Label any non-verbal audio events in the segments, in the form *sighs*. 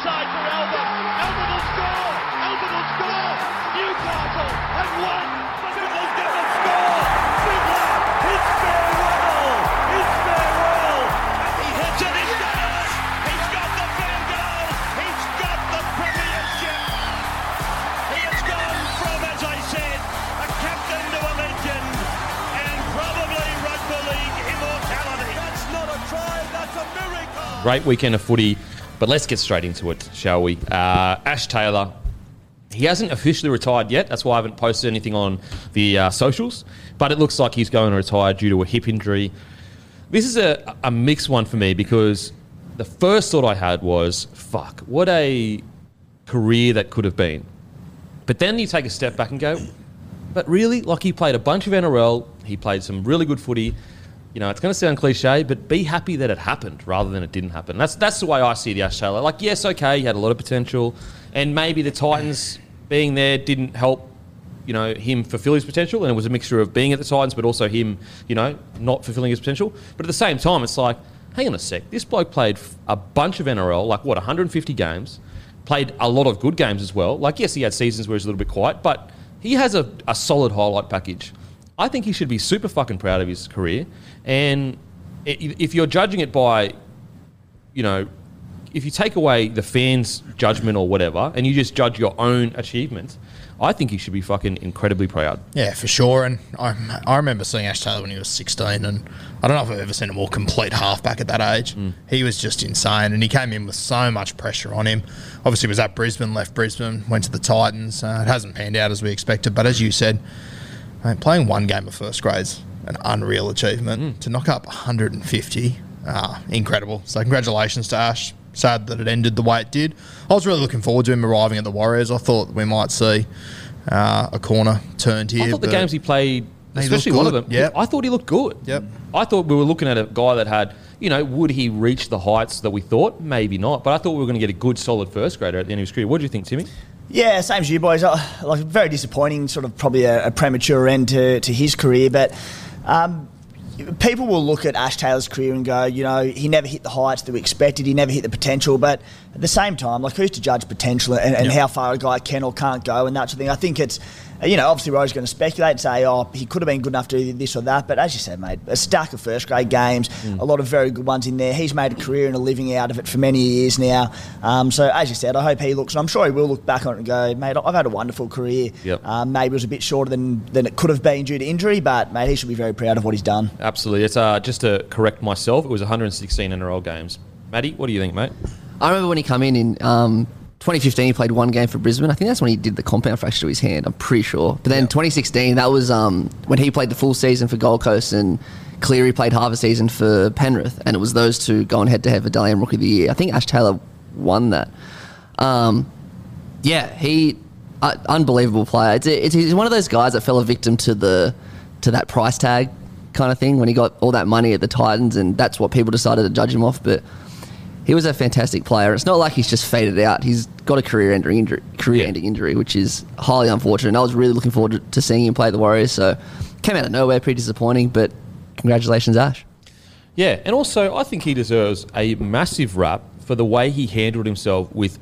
Inside for Albert. Albert will score. Albert will score. Newcastle have won. Fiddler's going to score. Fiddler, it's farewell. It's farewell. And he hits it. He's got it. He's got the field goal. He's got the premiership. He has gone from, as I said, a captain to a legend. And probably rugby league immortality. That's not a try. That's a miracle. Great weekend of footy, but let's get straight into it, shall we? Uh, Ash Taylor, he hasn't officially retired yet. That's why I haven't posted anything on the uh, socials, but it looks like he's going to retire due to a hip injury. This is a, a mixed one for me because the first thought I had was, fuck, what a career that could have been. But then you take a step back and go, but really, like he played a bunch of NRL, he played some really good footy. You know, it's going to sound cliche, but be happy that it happened rather than it didn't happen. That's that's the way I see the Ash Taylor. Like, yes, okay, he had a lot of potential, and maybe the Titans being there didn't help. You know, him fulfill his potential, and it was a mixture of being at the Titans, but also him, you know, not fulfilling his potential. But at the same time, it's like, hang on a sec, this bloke played a bunch of NRL, like what, 150 games, played a lot of good games as well. Like, yes, he had seasons where he was a little bit quiet, but he has a, a solid highlight package. I think he should be super fucking proud of his career. And if you're judging it by, you know, if you take away the fans' judgment or whatever, and you just judge your own achievements, I think he should be fucking incredibly proud. Yeah, for sure. And I, I remember seeing Ash Taylor when he was 16, and I don't know if I've ever seen a more complete halfback at that age. He was just insane, and he came in with so much pressure on him. Obviously, was at Brisbane, left Brisbane, went to the Titans. Uh, it hasn't panned out as we expected, but as you said, mate, playing one game of first grade's an unreal achievement. To knock up 150, ah, incredible. So congratulations to Ash. Sad that it ended the way it did. I was really looking forward to him arriving at the Warriors. I thought we might see uh, a corner turned here. I thought the games he played, He especially one of them, yep. I thought he looked good. Yep. I thought we were looking at a guy that had, you know, would he reach the heights that we thought? Maybe not. But I thought we were going to get a good, solid first grader at the end of his career. What do you think, Timmy? Yeah, same as you boys. Like very disappointing, sort of probably a, a premature end to, to his career. But um, people will look at Ash Taylor's career and go, you know, he never hit the heights that we expected. He never hit the potential. But at the same time, like who's to judge potential and, and how far a guy can or can't go and that sort of thing. I think it's. You know, obviously, we're going to speculate and say, oh, he could have been good enough to do this or that. But as you said, mate, a stack of first grade games, a lot of very good ones in there. He's made a career and a living out of it for many years now. Um, so, as you said, I hope he looks, and I'm sure he will look back on it and go, mate, I've had a wonderful career. Yep. Um, maybe it was a bit shorter than, than it could have been due to injury, but, mate, he should be very proud of what he's done. Absolutely. It's uh, just to correct myself. It was 116 NRL games. Maddie, what do you think, mate? I remember when he came in in um, 2015, he played one game for Brisbane. I think that's when he did the compound fracture to his hand. I'm pretty sure. But then 2016, that was um, when he played the full season for Gold Coast and Cleary played half a season for Penrith, and it was those two going head to head for Dally M Rookie of the Year. I think Ash Taylor won that. Um, yeah, he uh, unbelievable player. It's, it's he's one of those guys that fell a victim to the to that price tag kind of thing when he got all that money at the Titans, and that's what people decided to judge him off. But he was a fantastic player. It's not like he's just faded out. He's got a career-ending injury, career-ending injury, which is highly unfortunate. And I was really looking forward to, to seeing him play the Warriors. So came out of nowhere, pretty disappointing. But congratulations, Ash. Yeah, and also I think he deserves a massive rap for the way he handled himself with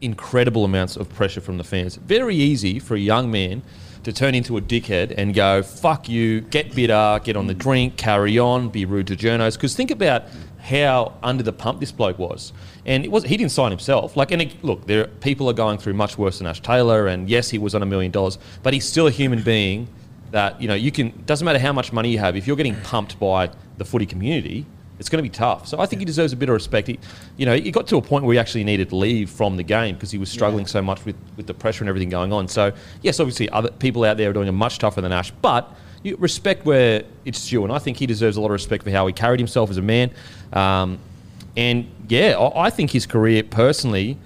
incredible amounts of pressure from the fans. Very easy for a young man to turn into a dickhead and go, fuck you, get bitter, get on the drink, carry on, be rude to journos. Because think about how under the pump this bloke was. And it was he didn't sign himself. Like, and it, look, there people are going through much worse than Ash Taylor. And yes, he was on a million dollars, but he's still a human being. That you know, you can doesn't matter how much money you have. If you're getting pumped by the footy community, it's going to be tough. So I think he deserves a bit of respect. He, you know, he got to a point where he actually needed to leave from the game because he was struggling so much with, with the pressure and everything going on. So yes, obviously other people out there are doing it much tougher than Ash, but you respect where it's due, and I think he deserves a lot of respect for how he carried himself as a man. Um, and yeah, I, I think his career personally,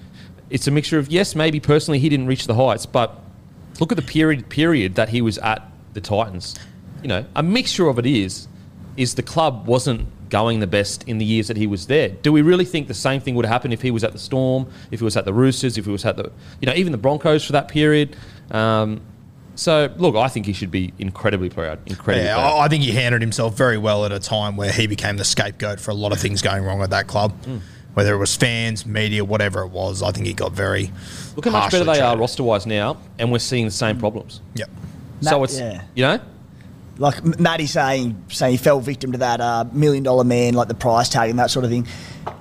it's a mixture of yes, maybe personally he didn't reach the heights, but look at the period period that he was at the Titans. You know, a mixture of it is is the club wasn't going the best in the years that he was there. Do we really think the same thing would happen if he was at the Storm, if he was at the Roosters, if he was at the you know even the Broncos for that period? Um, so look, I think he should be incredibly proud. Incredibly Yeah, proud. I I think he handled himself very well at a time where he became the scapegoat for a lot of things going wrong at that club. Mm. Whether it was fans, media, whatever it was, I think he got very. Look how much better they are treated. roster wise now, and we're seeing the same problems. Yep. So it's yeah. you know like M- Matty saying saying he fell victim to that uh, million dollar man, like the price tag and that sort of thing.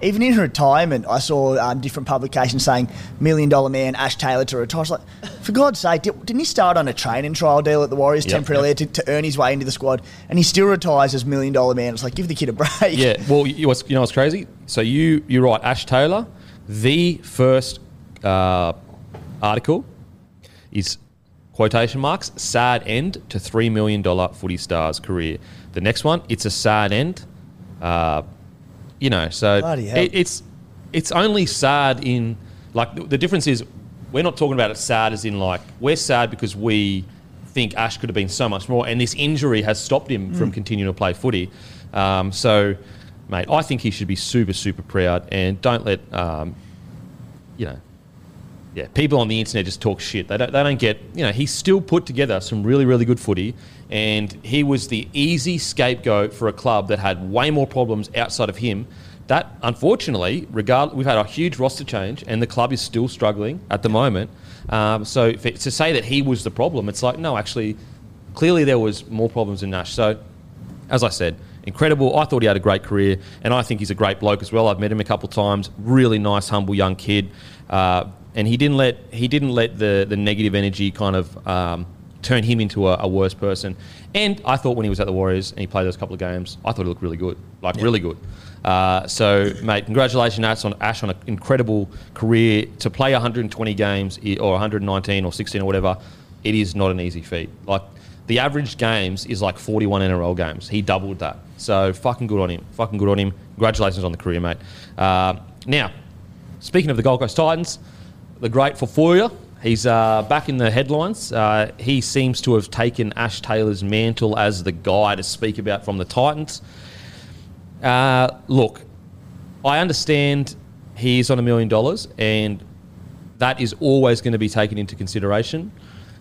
Even in retirement, I saw um, different publications saying million dollar man Ash Taylor to retire. Like, for God's sake, did, didn't he start on a training trial deal at the Warriors Yep, temporarily yep. To, to earn his way into the squad, and he still retires as million dollar man? It's like give the kid a break. Yeah, well, you, you know what's crazy? So you you're right, Ash Taylor. The first uh, article is quotation marks sad end to three million dollar footy stars career. The next one, it's a sad end. Uh, you know, so it, it's it's only sad in like the, the difference is we're not talking about it sad as in like we're sad because we think Ash could have been so much more, and this injury has stopped him from continuing to play footy. Um, so, mate, I think he should be super super proud, and don't let um, you know yeah, people on the internet just talk shit. They don't, they don't get, you know, he still put together some really, really good footy, and he was the easy scapegoat for a club that had way more problems outside of him. That, unfortunately, regard, we've had a huge roster change, and the club is still struggling at the moment. Um, so to say that he was the problem, it's like, no, actually, clearly there was more problems in Nash. So as I said, incredible. I thought he had a great career, and I think he's a great bloke as well. I've met him a couple of times. Really nice, humble young kid, uh, and he didn't let he didn't let the the negative energy kind of um, turn him into a, a worse person. And I thought when he was at the Warriors and he played those couple of games, I thought he looked really good, like really good. Uh, so, mate, congratulations, Ash, on Ash on an incredible career to play 120 games or 119 or 16 or whatever. It is not an easy feat. Like the average games is like 41 NRL games. He doubled that. So fucking good on him. Fucking good on him. Congratulations on the career, mate. Uh, now, speaking of the Gold Coast Titans, the great Fifita, he's uh, back in the headlines. Uh, he seems to have taken Ash Taylor's mantle as the guy to speak about from the Titans. Uh, look, I understand he's on a million dollars, and that is always going to be taken into consideration.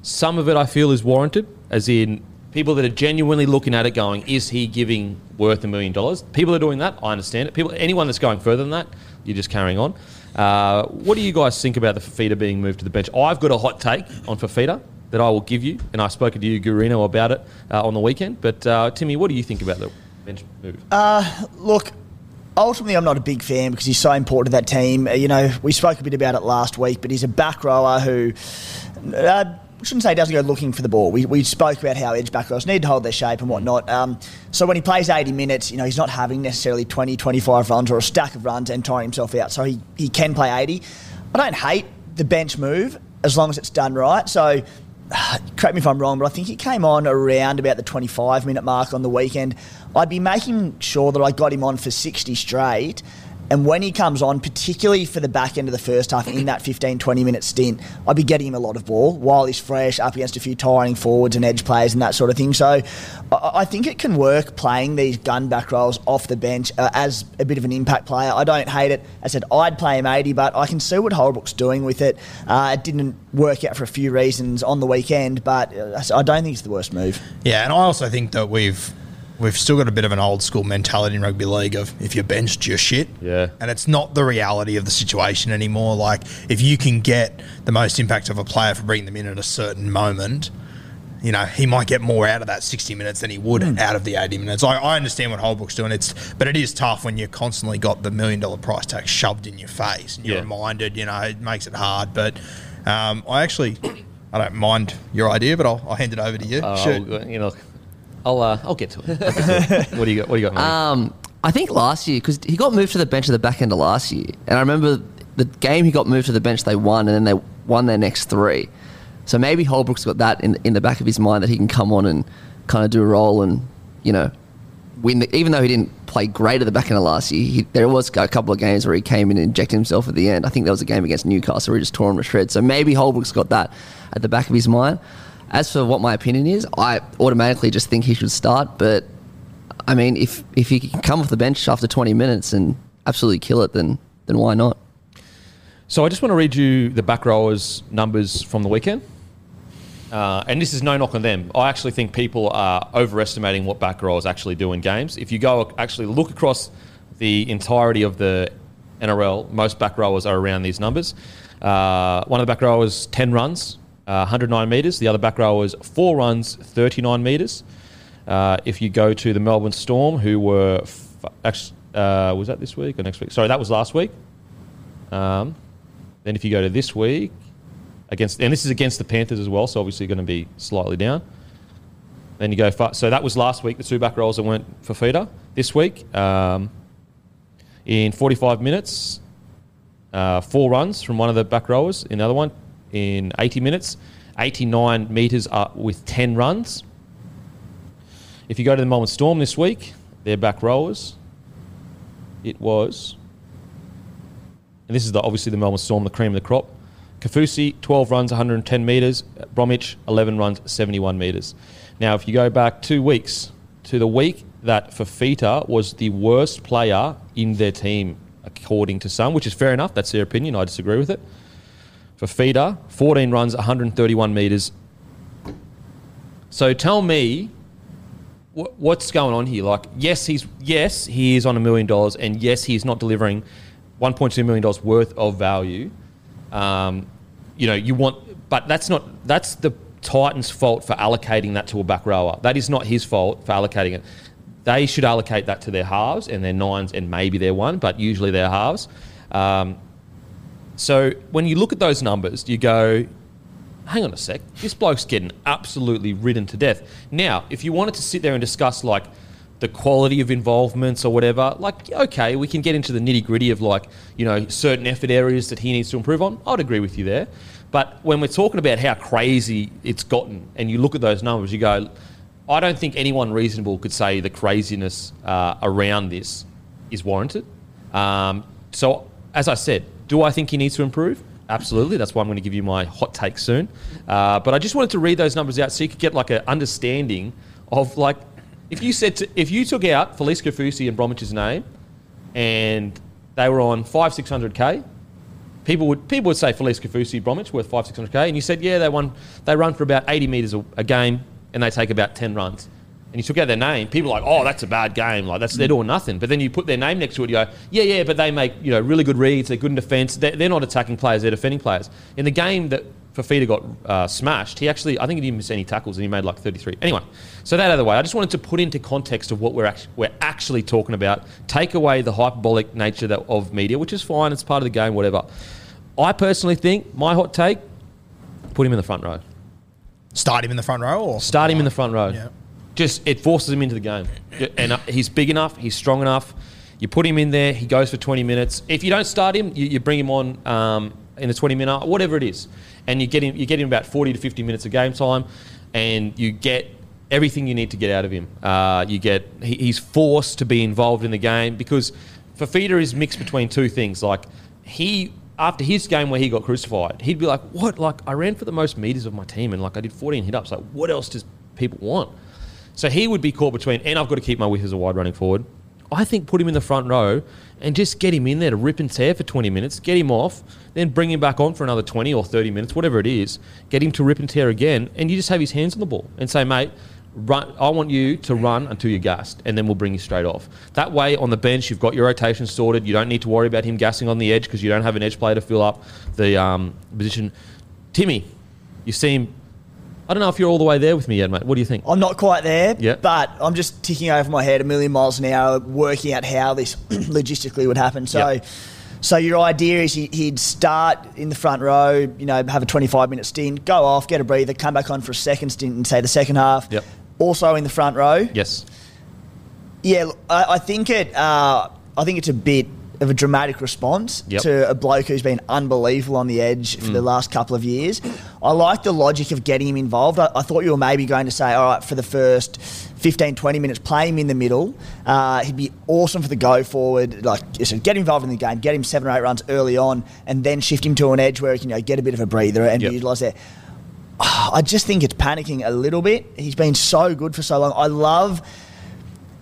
Some of it I feel is warranted, as in people that are genuinely looking at it going, is he giving worth a million dollars? People are doing that. I understand it. People, anyone that's going further than that, you're just carrying on. Uh, what do you guys think about the Fifita being moved to the bench? I've got a hot take on Fifita that I will give you, and I've spoken to you, Gurino, about it uh, on the weekend. But uh, Timmy, what do you think about the bench move? Look, ultimately, I'm not a big fan because he's so important to that team. Uh, You know, we spoke a bit about it last week, but he's a back rower who. Uh, shouldn't say he doesn't go looking for the ball. We, we spoke about how edge back need to hold their shape and whatnot. Um, so when he plays 80 minutes, you know, he's not having necessarily 20, 25 runs or a stack of runs and tiring himself out. So he, he can play 80. I don't hate the bench move as long as it's done right. So *sighs* correct me if I'm wrong, but I think he came on around about the 25 minute mark on the weekend. I'd be making sure that I got him on for 60 straight. And when he comes on, particularly for the back end of the first half, in that 15, 20 minute stint, I'd be getting him a lot of ball while he's fresh, up against a few tiring forwards and edge players and that sort of thing. So I, think it can work playing these gun back rows off the bench uh, as a bit of an impact player. I don't hate it. I said I'd play him 80, but I can see what Holbrook's doing with it. Uh, it didn't work out for a few reasons on the weekend, but uh, I don't think it's the worst move. Yeah, and I also think that we've we've still got a bit of an old school mentality in rugby league of if you're benched, you're shit. Yeah. And it's not the reality of the situation anymore. Like if you can get the most impact of a player for bringing them in at a certain moment, you know, he might get more out of that 60 minutes than he would Hmm. out of the 80 minutes. I, I understand what Holbrook's doing. It's, but it is tough when you've constantly got the million dollar price tag shoved in your face and you're Yeah. reminded, you know, it makes it hard. But um, I actually, I don't mind your idea, but I'll, I'll hand it over to you. Uh, Shoot. You know, I'll uh, I'll get to it. *laughs* I'll get to it. What do you got? What do you got? Matty? Um, I think last year because he got moved to the bench at the back end of last year, and I remember the game he got moved to the bench, they won, and then they won their next three. So maybe Holbrook's got that in in the back of his mind that he can come on and kind of do a role and you know win. The, even though he didn't play great at the back end of last year, he, there was a couple of games where he came in and injected himself at the end. I think there was a game against Newcastle where he just tore him to shreds. So maybe Holbrook's got that at the back of his mind. As for what my opinion is, I automatically just think he should start, but I mean, if if he can come off the bench after 20 minutes and absolutely kill it, then then why not? So I just want to read you the back rowers' numbers from the weekend. Uh, and this is no knock on them. I actually think people are overestimating what back rowers actually do in games. If you go actually look across the entirety of the NRL, most back rowers are around these numbers. Uh, one of the back rowers, 10 runs, uh, 109 metres. The other back was four runs, 39 metres. Uh, if you go to the Melbourne Storm, who were, f- uh, was that this week or next week? Sorry, that was last week. Um, then if you go to this week, against, and this is against the Panthers as well, so obviously going to be slightly down. Then you go, fa- so that was last week, the two back rows that went for feeder. This week, um, in 45 minutes, uh, four runs from one of the back rowers. In the other one, in 80 minutes, 89 metres uh, with 10 runs. If you go to the Melbourne Storm this week, their back rowers, it was, and this is the, obviously the Melbourne Storm, the cream of the crop. Kaufusi, 12 runs, 110 metres. Bromwich, 11 runs, 71 metres. Now, if you go back two weeks to the week that Fifita was the worst player in their team, according to some, which is fair enough. That's their opinion. I disagree with it. Fifita, 14 runs, 131 metres. So tell me wh- what's going on here? Like, yes, he's yes he is on a million dollars, and yes, he's not delivering 1.2 million dollars worth of value. Um, you know, you want, but that's not that's the Titans' fault for allocating that to a back rower. That is not his fault for allocating it. They should allocate that to their halves and their nines and maybe their one, but usually their halves. Um, so when you look at those numbers, you go, hang on a sec, this bloke's getting absolutely ridden to death. Now, if you wanted to sit there and discuss like the quality of involvements or whatever, like, okay, we can get into the nitty gritty of like, you know, certain effort areas that he needs to improve on. I'd agree with you there. But when we're talking about how crazy it's gotten and you look at those numbers, you go, I don't think anyone reasonable could say the craziness uh, around this is warranted. Um, so, as I said, do I think he needs to improve? Absolutely. That's why I'm going to give you my hot take soon. Uh, but I just wanted to read those numbers out so you could get like an understanding of like if you said to, if you took out Felise Kaufusi and Bromwich's name and they were on five six hundred k, people would people would say Felise Kaufusi Bromwich worth five six hundred k, and you said yeah they won they run for about eighty meters a, a game and they take about ten runs. And you took out their name, people are like, oh, that's a bad game. Like that's they're doing nothing. But then you put their name next to it, you go, yeah, yeah, but they make you know really good reads. They're good in defence. They're, they're not attacking players. They're defending players. In the game that Fifita got uh, smashed, he actually I think he didn't miss any tackles and he made like thirty three. Anyway, so that out of the way, I just wanted to put into context of what we're actually, we're actually talking about. Take away the hyperbolic nature that, of media, which is fine. It's part of the game, whatever. I personally think my hot take: put him in the front row. Start him in the front row or Start him in the front row. Yeah. Just it forces him into the game, and uh, he's big enough. He's strong enough. You put him in there. He goes for twenty minutes. If you don't start him, you, you bring him on um, in the twenty minute, whatever it is, and you get him. You get him about forty to fifty minutes of game time, and you get everything you need to get out of him. Uh, you get he, he's forced to be involved in the game because Fifita is mixed between two things. Like he after his game where he got crucified, he'd be like, "What? Like I ran for the most meters of my team, and like I did 14 hit ups. Like what else does people want?" So he would be caught between, and I've got to keep my width as a wide running forward. I think put him in the front row and just get him in there to rip and tear for 20 minutes, get him off, then bring him back on for another 20 or 30 minutes, whatever it is, get him to rip and tear again, and you just have his hands on the ball and say, mate, run, I want you to run until you're gassed, and then we'll bring you straight off. That way, on the bench, you've got your rotation sorted. You don't need to worry about him gassing on the edge because you don't have an edge player to fill up the um, position. Timmy, you see him I don't know if you're all the way there with me yet, mate. What do you think? I'm not quite there, Yeah. but I'm just ticking over my head a million miles an hour, working out how this *clears throat* logistically would happen. So, Yep. so your idea is he- he'd start in the front row, you know, have a 25 minute stint, go off, get a breather, come back on for a second stint, and say the second half. Yep. Also in the front row. Yes. Yeah, I, I think it. Uh, I think it's a bit of a dramatic response Yep. to a bloke who's been unbelievable on the edge for the last couple of years. I like the logic of getting him involved. I, I thought you were maybe going to say, all right, for the first 15, 20 minutes, play him in the middle. Uh, he'd be awesome for the go forward. Like, you said, get involved in the game, get him seven or eight runs early on, and then shift him to an edge where he can you know, get a bit of a breather and Yep. be utilised there. I just think it's panicking a little bit. He's been so good for so long. I love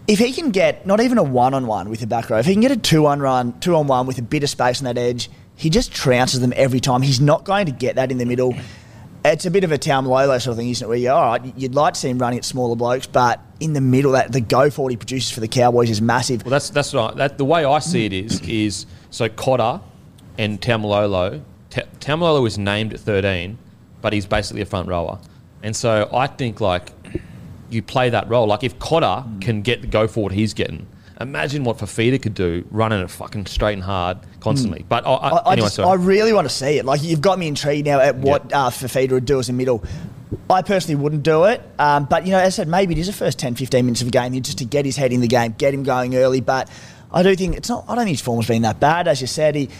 if he can get not even a one on one with a back row, if he can get a two on run, two on one with a bit of space on that edge, he just trounces them every time. He's not going to get that in the middle. It's a bit of a Taumalo sort of thing, isn't it? Where you all right, you'd like to see him running at smaller blokes, but in the middle, that the go forward he produces for the Cowboys is massive. Well, that's that's right. That the way I see it is is so Cotter and Taumalolo. Ta- Taumalolo was named at 13, but he's basically a front rower, and so I think like you play that role. Like if Cotter can get the go forward he's getting, imagine what Fifita could do running it fucking straight and hard constantly. But I, I, I, I, anyway, just. I really want to see it. Like you've got me intrigued now at what uh, Fifita would do as a middle. I personally wouldn't do it, um, but you know, as I said, maybe it is the first 10, 15 minutes of a game just to get his head in the game, get him going early. But I do think it's not. I don't think his form's been that bad, as you said. He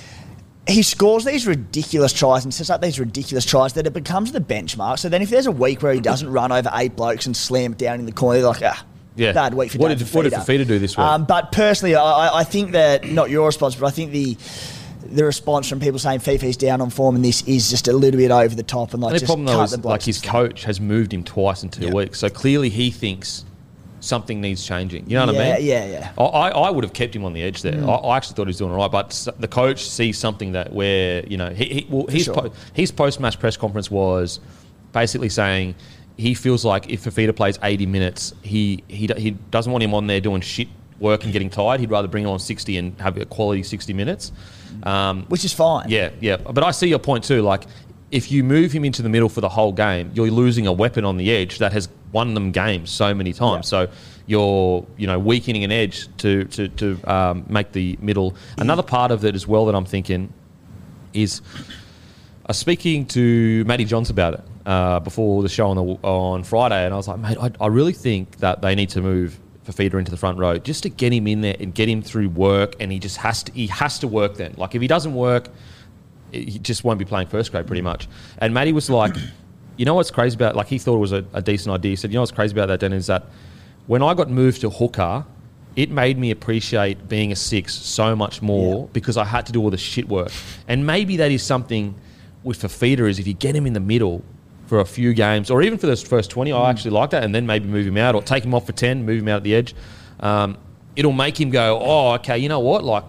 he scores these ridiculous tries and sets up these ridiculous tries that it becomes the benchmark. So then, if there's a week where he doesn't run over eight blokes and slam it down in the corner, they're like, ah, Yeah. bad week for What did- what did Fifita do this week? Um, but personally, I, I- think that not your response, but I think the the response from people saying Fifi's down on form and this is just a little bit over the top and like the just problem though is the like his coach has moved him twice in two Yeah. weeks, so clearly he thinks something needs changing. You know what Yeah, I mean? yeah, yeah. I, I I would have kept him on the edge there. I, I actually thought he was doing all right, but the coach sees something that where you know he, he well his sure. po- his post match press conference was basically saying he feels like if Fifita plays eighty minutes, he he he doesn't want him on there doing shit work and getting tired. He'd rather bring him on sixty and have a quality sixty minutes. Um, which is fine. yeah, yeah. But I see your point too. Like, if you move him into the middle for the whole game, you're losing a weapon on the edge that has won them games so many times. So you're, you know, weakening an edge to to, to um, make the middle. Another part of it as well that I'm thinking is I was speaking to Matty Johns about it uh, before the show on the, on Friday, and I was like, mate, I, I really think that they need to move Fifita into the front row just to get him in there and get him through work, and he just has to he has to work then. Like if he doesn't work, he just won't be playing first grade pretty much. And Matty was like, *clears throat* you know what's crazy about like he thought it was a, a decent idea. He said, you know what's crazy about that, Dan, is that when I got moved to hooker, it made me appreciate being a six so much more because I had to do all the shit work. And maybe that is something with Fifita is if you get him in the middle for a few games or even for those first 20, I actually like that. And then maybe move him out or take him off for 10, move him out at the edge. Um, it'll make him go, oh, okay, you know what? Like,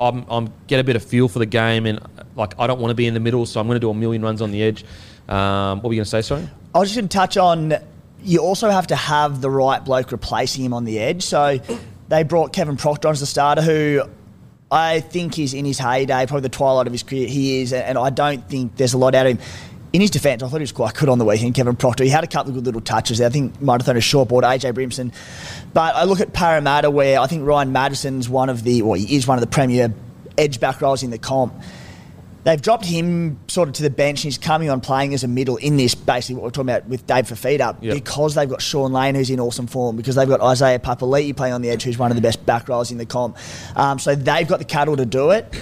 I'm, I'm get a bit of feel for the game and like I don't want to be in the middle, so I'm going to do a million runs on the edge. Um, what were you going to say, sorry? I was just going to touch on. You also have to have the right bloke replacing him on the edge. So they brought Kevin Proctor on as the starter, who I think is in his heyday, probably the twilight of his career. He is, and I don't think there's a lot out of him. In his defence, I thought he was quite good on the weekend, Kevin Proctor. He had a couple of good little touches there. I think might have thrown a short ball to AJ Brimson. But I look at Parramatta, where I think Ryan Matterson's one of the, well, he is one of the premier edge back rows in the comp. They've dropped him sort of to the bench and he's coming on playing as a middle in this, basically what we're talking about with Dave Fifita, Yep. because they've got Shaun Lane who's in awesome form, because they've got Isaiah Papali'i playing on the edge who's one of the best back rows in the comp. Um, so they've got the cattle to do it.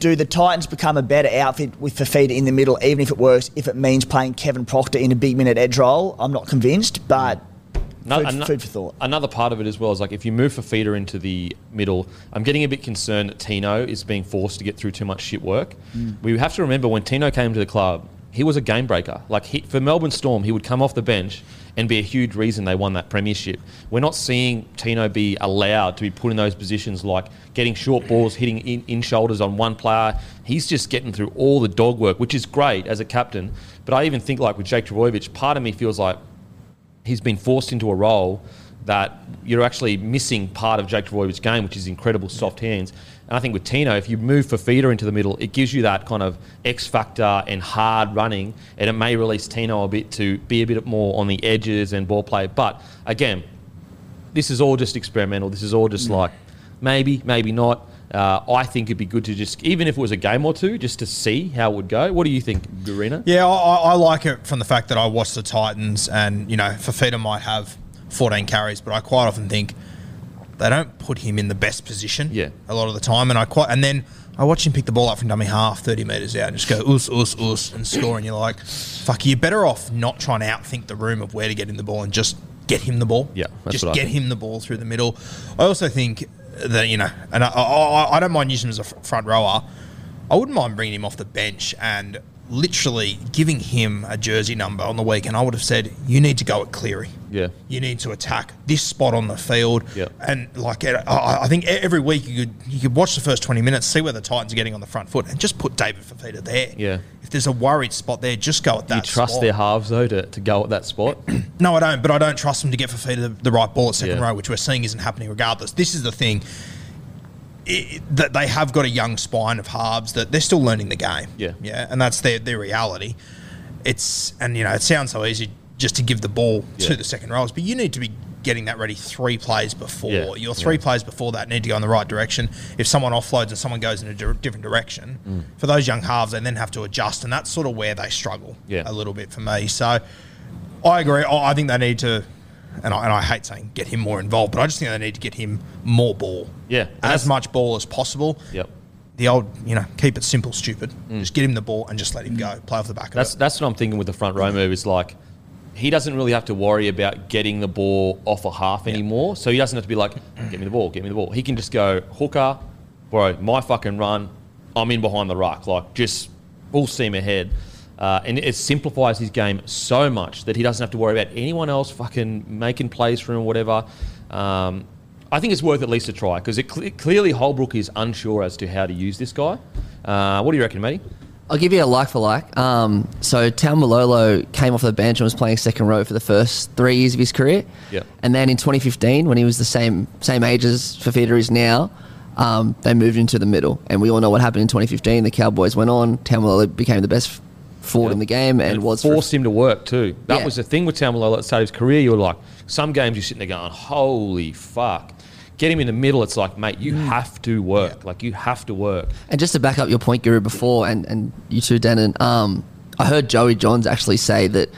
Do the Titans become a better outfit with Fifita in the middle, even if it works, if it means playing Kevin Proctor in a big minute edge role? I'm not convinced, but Food, ano- food for thought. Another part of it as well is like if you move Fifita into the middle, I'm getting a bit concerned that Tino is being forced to get through too much shit work. Mm. We have to remember when Tino came to the club, he was a game breaker. Like he, for Melbourne Storm, he would come off the bench and be a huge reason they won that premiership. We're not seeing Tino be allowed to be put in those positions like getting short balls, hitting in, in shoulders on one player. He's just getting through all the dog work, which is great as a captain. But I even think like with Jake Trbojevic, part of me feels like he's been forced into a role that you're actually missing part of Jake Trbojevic's game, which is incredible soft hands. And I think with Tino, if you move Fifita into the middle, it gives you that kind of X factor and hard running, and it may release Tino a bit to be a bit more on the edges and ball play. But again, this is all just experimental. This is all just mm. like maybe, maybe not. Uh, I think it'd be good to just, even if it was a game or two, just to see how it would go. What do you think, Garina? Yeah, I, I like it from the fact that I watched the Titans, and you know, Fifita might have 14 carries, but I quite often think they don't put him in the best position. Yeah. a lot of the time, and I quite and then I watch him pick the ball up from dummy half, 30 metres out, and just go us us us and score, and you're like, fuck, you're better off not trying to outthink the room of where to get him the ball and just get him the ball. Yeah, just get him the ball through the middle. I also think that you know, and I, I, I don't mind using him as a front rower. I wouldn't mind bringing him off the bench and literally giving him a jersey number on the weekend. I would have said, you need to go at Cleary. Yeah. You need to attack this spot on the field. Yep. And like, I I think every week you could you could watch the first twenty minutes, see where the Titans are getting on the front foot, and just put David Fifita there. Yeah. If there's a worried spot there, just go at that. you trust spot. their halves, though, to, to go at that spot? *clears throat* No, I don't. But I don't trust them to get Fifita the, the right ball at second Yeah. row, which we're seeing isn't happening regardless. This is the thing. That they have got a young spine of halves that they're still learning the game. Yeah. yeah, and that's their their reality. It's and you know it sounds so easy just to give the ball Yeah. to the second rows, but you need to be getting that ready three plays before. Yeah, Your three yeah. plays before that need to go in the right direction. If someone offloads and someone goes in a di- different direction, Mm. for those young halves, they then have to adjust, and that's sort of where they struggle Yeah. a little bit for me. So I agree. I think they need to, and I, and I hate saying get him more involved, but I just think they need to get him more ball. Yeah, as much ball as possible. Yep. The old, you know, keep it simple, stupid. Just get him the ball and just let him go. Play off the back Mm. That's of it. that's what I'm thinking with the front row move. Is like he doesn't really have to worry about getting the ball off a half anymore. So he doesn't have to be like, *clears throat* get me the ball, get me the ball. He can just go hooker, bro, my fucking run. I'm in behind the ruck, like just full steam ahead. Uh, and it simplifies his game so much that he doesn't have to worry about anyone else fucking making plays for him or whatever. Um, I think it's worth at least a try because it cle clearly Holbrook is unsure as to how to use this guy. Uh, what do you reckon, matey? I'll give you a like for like. Um, so Taumalolo came off the bench and was playing second row for the first three years of his career. Yep. And then in 2015, when he was the same same age as Fifita is now, um, they moved into the middle. And we all know what happened in 2015. The Cowboys went on. Taumalolo became the best forward Yep. in the game and, it was for- forced him to work too. That Yeah. was the thing with Taumalolo at the start of his career. You were like, some games you're sitting there going, "Holy fuck!" Get him in the middle. It's like, mate, Mm. you have to work. Like you have to work. And just to back up your point, Guru, before and, and you too, Denon, um, I heard Joey Johns actually say that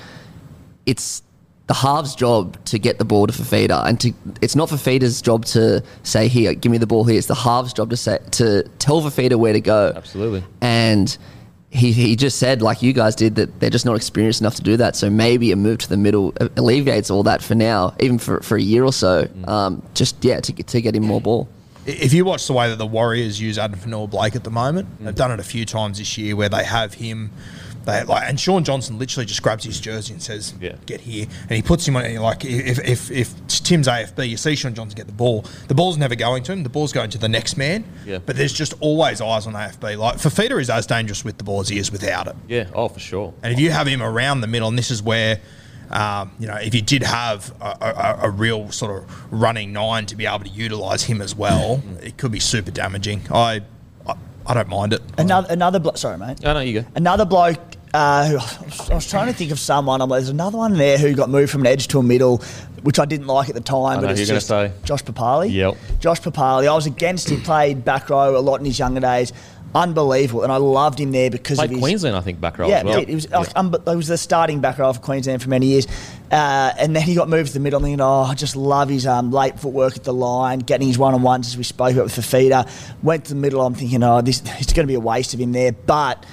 it's the halves job to get the ball to Fifita, and to it's not Fifita's job to say here, give me the ball here. It's the halves job to say to tell Fifita where to go. Absolutely. And he, he just said, like you guys did, that they're just not experienced enough to do that. So maybe a move to the middle alleviates all that for now, even for, for a year or so. Um, just yeah, to get, to get him more ball. if you watch the way that the Warriors use Addin Fonua-Blake at the moment, Mm. they've done it a few times this year where they have him. They like, and Shaun Johnson literally just grabs his jersey and says, Yeah. "Get here," and he puts him on. and Like if, if if Tim's AFB, you see Shaun Johnson get the ball, the ball's never going to him. The ball's going to the next man. Yeah. But there's just always eyes on AFB. Like Fifita is as dangerous with the ball as he is without it. Yeah. Oh, for sure. And if you have him around the middle, and this is where, um, you know, if you did have a, a, a real sort of running nine to be able to utilise him as well, it could be super damaging. I, I, I don't mind it. Another, another blo- sorry, mate. Oh no, you go. Another bloke uh, who I was, I was trying to think of someone. I'm like, there's another one there who got moved from an edge to a middle, which I didn't like at the time. I but know it's who you're gonna say. Josh Papalii. Yep. Josh Papalii. I was against him. Played back row a lot in his younger days. Unbelievable, and I loved him there because Played of his Queensland, I think, back row yeah, as well. he was Yeah. like, um, he was the starting back row for Queensland for many years, uh, and then he got moved to the middle. Thinking, oh, I just love his um, late footwork at the line, getting his one on ones as we spoke about with Fifita. Went to the middle. I'm thinking, oh, this it's going to be a waste of him there, but.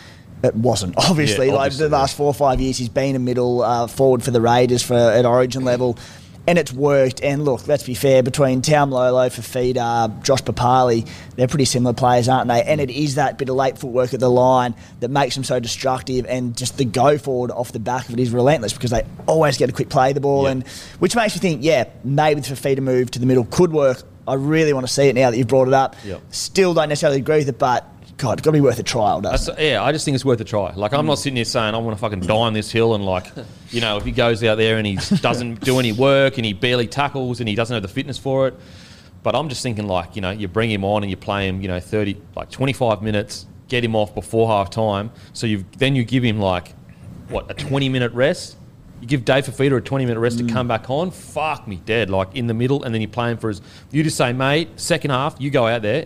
It wasn't *laughs* obviously. Yeah, like obviously, the last four or five years, he's been a middle uh, forward for the Raiders for at Origin level, and it's worked. And look, let's be fair. Between Taumalolo, Fifita, Josh Papalii, they're pretty similar players, aren't they? And it is that bit of late footwork at the line that makes them so destructive, and just the go forward off the back of it is relentless because they always get a quick play of the ball, Yeah. and which makes me think, yeah, maybe the Fifita move to the middle could work. I really want to see it now that you've brought it up. Yep. Still don't necessarily agree with it, but God, it's got to be worth a trial, doesn't That's, yeah, I just think it's worth a try. Like, I'm not sitting here saying I want to fucking die on this hill and like, you know, if he goes out there and he *laughs* doesn't do any work and he barely tackles and he doesn't have the fitness for it. But I'm just thinking like, you know, you bring him on and you play him, you know, 30, like 25 minutes, get him off before half time. So you then you give him like, what, a 20 minute rest? You give Dave Fifita a 20 minute rest to mm. come back on. Fuck me dead, like in the middle, and then you play him for his. You just say, mate, second half, you go out there,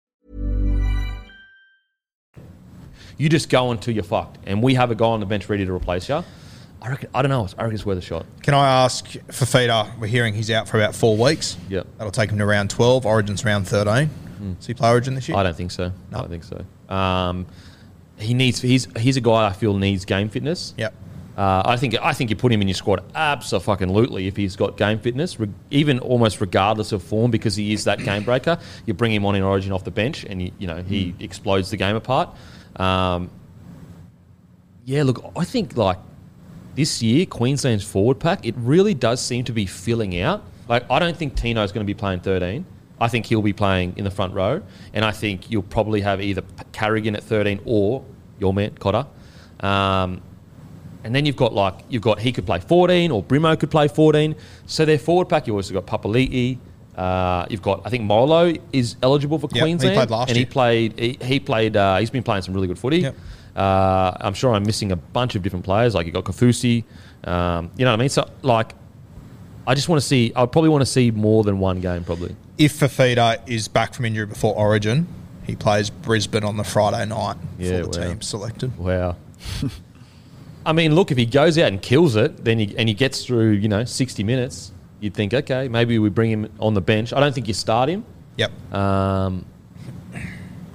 You just go until you're fucked. And we have a guy on the bench ready to replace you. I reckon, I don't know. I reckon it's worth a shot. Can I ask for Fifita? We're hearing he's out for about four weeks. Yep. That'll take him to round 12. Origin's round 13. Does he play Origin this year? I don't think so. No. I don't think so. Um, he needs. He's he's a guy I feel needs game fitness. Yep. Uh, I think I think you put him in your squad absolutely if he's got game fitness, re- even almost regardless of form, because he is that game breaker. You bring him on in Origin off the bench, and you, you know he explodes the game apart. Um, yeah, look, I think like this year Queensland's forward pack it really does seem to be filling out. Like I don't think Tino's going to be playing thirteen. I think he'll be playing in the front row, and I think you'll probably have either Carrigan at thirteen or your man Cotter. Um, and then you've got like you've got he could play 14 or Brimo could play 14. So their forward pack, you also got Papali'i. Uh, you've got I think Molo is eligible for he Queensland, played last and he played. He, he played. Uh, he's been playing some really good footy. Yep. Uh, I'm sure I'm missing a bunch of different players. Like you got Kaufusi, um, you know what I mean. So like, I just want to see. I probably want to see more than one game. Probably. If Fifita is back from injury before Origin, he plays Brisbane on the Friday night Yeah, for the wow. team selected. Wow. *laughs* I mean, look, if he goes out and kills it, then he, and he gets through, you know, 60 minutes, you'd think, okay, maybe we bring him on the bench. I don't think you start him. Yep. Um,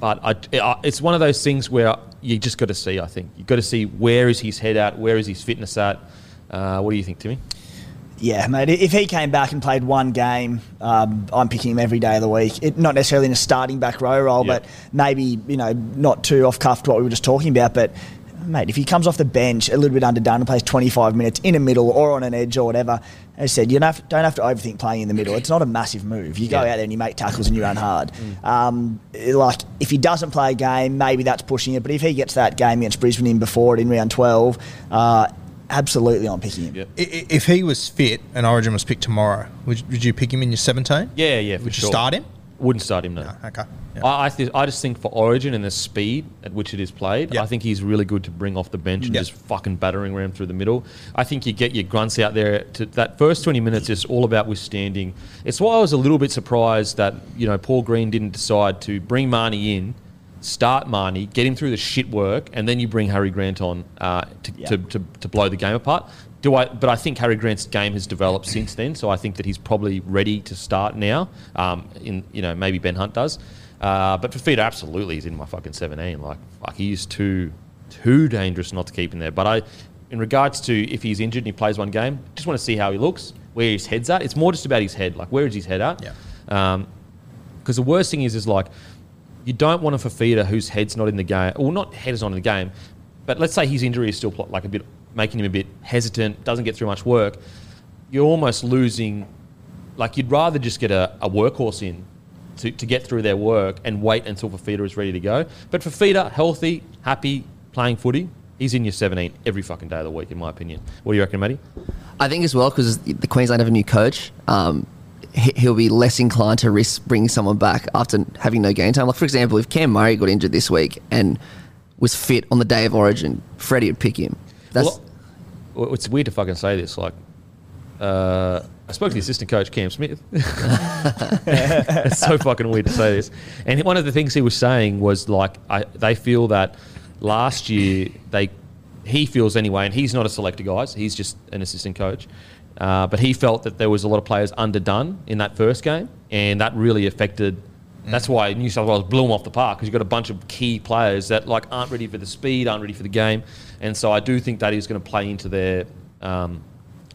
but I, I, it's one of those things where you just got to see. I think you've got to see where is his head at, where is his fitness at. Uh, what do you think, Timmy? Yeah, mate. If he came back and played one game, um, I'm picking him every day of the week. It, not necessarily in a starting back row role, Yeah. but maybe you know not too off cuff to what we were just talking about. But mate, if he comes off the bench a little bit underdone and plays 25 minutes in a middle or on an edge or whatever, as I said, you don't have, don't have to overthink playing in the middle. It's not a massive move. You go Yeah. out there and you make tackles and you run hard. Um, like if he doesn't play a game, maybe that's pushing it. But if he gets that game against Brisbane in before it in round 12, uh, absolutely, I'm picking him. Yep. I- i- If he was fit and Origin was picked tomorrow, would, would you pick him in your 17? Yeah, yeah, for Would you sure. start him? Wouldn't start him, no. Okay. Yeah. I, I, th- I just think for Origin and the speed at which it is played, Yep. I think he's really good to bring off the bench and Yep. just fucking battering ram through the middle. I think you get your grunts out there. To that first twenty minutes is all about withstanding. It's why I was a little bit surprised that you know Paul Green didn't decide to bring Marnie in, start Marnie, get him through the shit work, and then you bring Harry Grant on uh, to, Yeah. to, to, to blow the game apart. Do I? But I think Harry Grant's game has developed since then, so I think that he's probably ready to start now. Um, in you know maybe Ben Hunt does, uh, but Fifita absolutely is in my fucking seventeen. Like fuck, he is too too dangerous not to keep in there. But I, in regards to if he's injured and he plays one game, just want to see how he looks, where his head's at. It's more just about his head. Like where is his head at? Yeah. Um, because the worst thing is, is like you don't want a Fifita whose head's not in the game. Well, not head is not in the game, but let's say his injury is still like a bit making him a bit hesitant, doesn't get through much work. You're almost losing. Like you'd rather just get a, a workhorse in to, to get through their work and wait until Fifita is ready to go. But Fifita, healthy, happy, playing footy, he's in your 17 every fucking day of the week, in my opinion. What do you reckon, Matty? I think as well because the Queensland have a new coach. Um, he- he'll be less inclined to risk bringing someone back after having no game time. Like for example, if Cam Murray got injured this week and was fit on the day of Origin, Freddie would pick him. That's well, it's weird to fucking say this. Like, uh, I spoke to the assistant coach Cam Smith. *laughs* it's so fucking weird to say this. And one of the things he was saying was like, I, they feel that last year they, he feels anyway, and he's not a selector, guys. He's just an assistant coach. Uh, but he felt that there was a lot of players underdone in that first game, and that really affected That's why New South Wales blew them off the park because you've got a bunch of key players that like aren't ready for the speed, aren't ready for the game, and so I do think that is going to play into their um,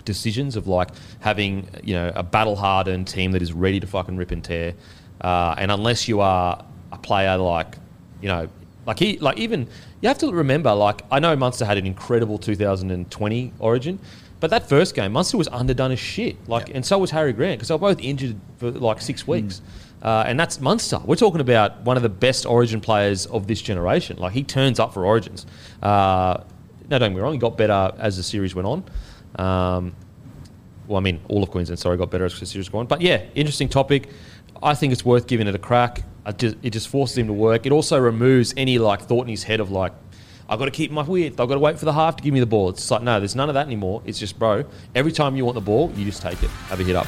decisions of like having you know a battle hardened team that is ready to fucking rip and tear, uh, and unless you are a player like you know like he like even you have to remember like I know Munster had an incredible 2020 Origin. But that first game, Munster was underdone as shit. Like, and so was Harry Grant because they were both injured for like six weeks. Uh, and that's Munster. We're talking about one of the best Origin players of this generation. Like he turns up for Origins. Uh, no, don't get me wrong. Got better as the series went on. Um, well, I mean, all of Queensland, sorry, got better as the series went on. But yeah, interesting topic. I think it's worth giving it a crack. Just, it just forces him to work. It also removes any like thought in his head of like, I've got to keep my width. I've got to wait for the half to give me the ball. It's like, no, there's none of that anymore. It's just, bro, every time you want the ball, you just take it. Have a hit up.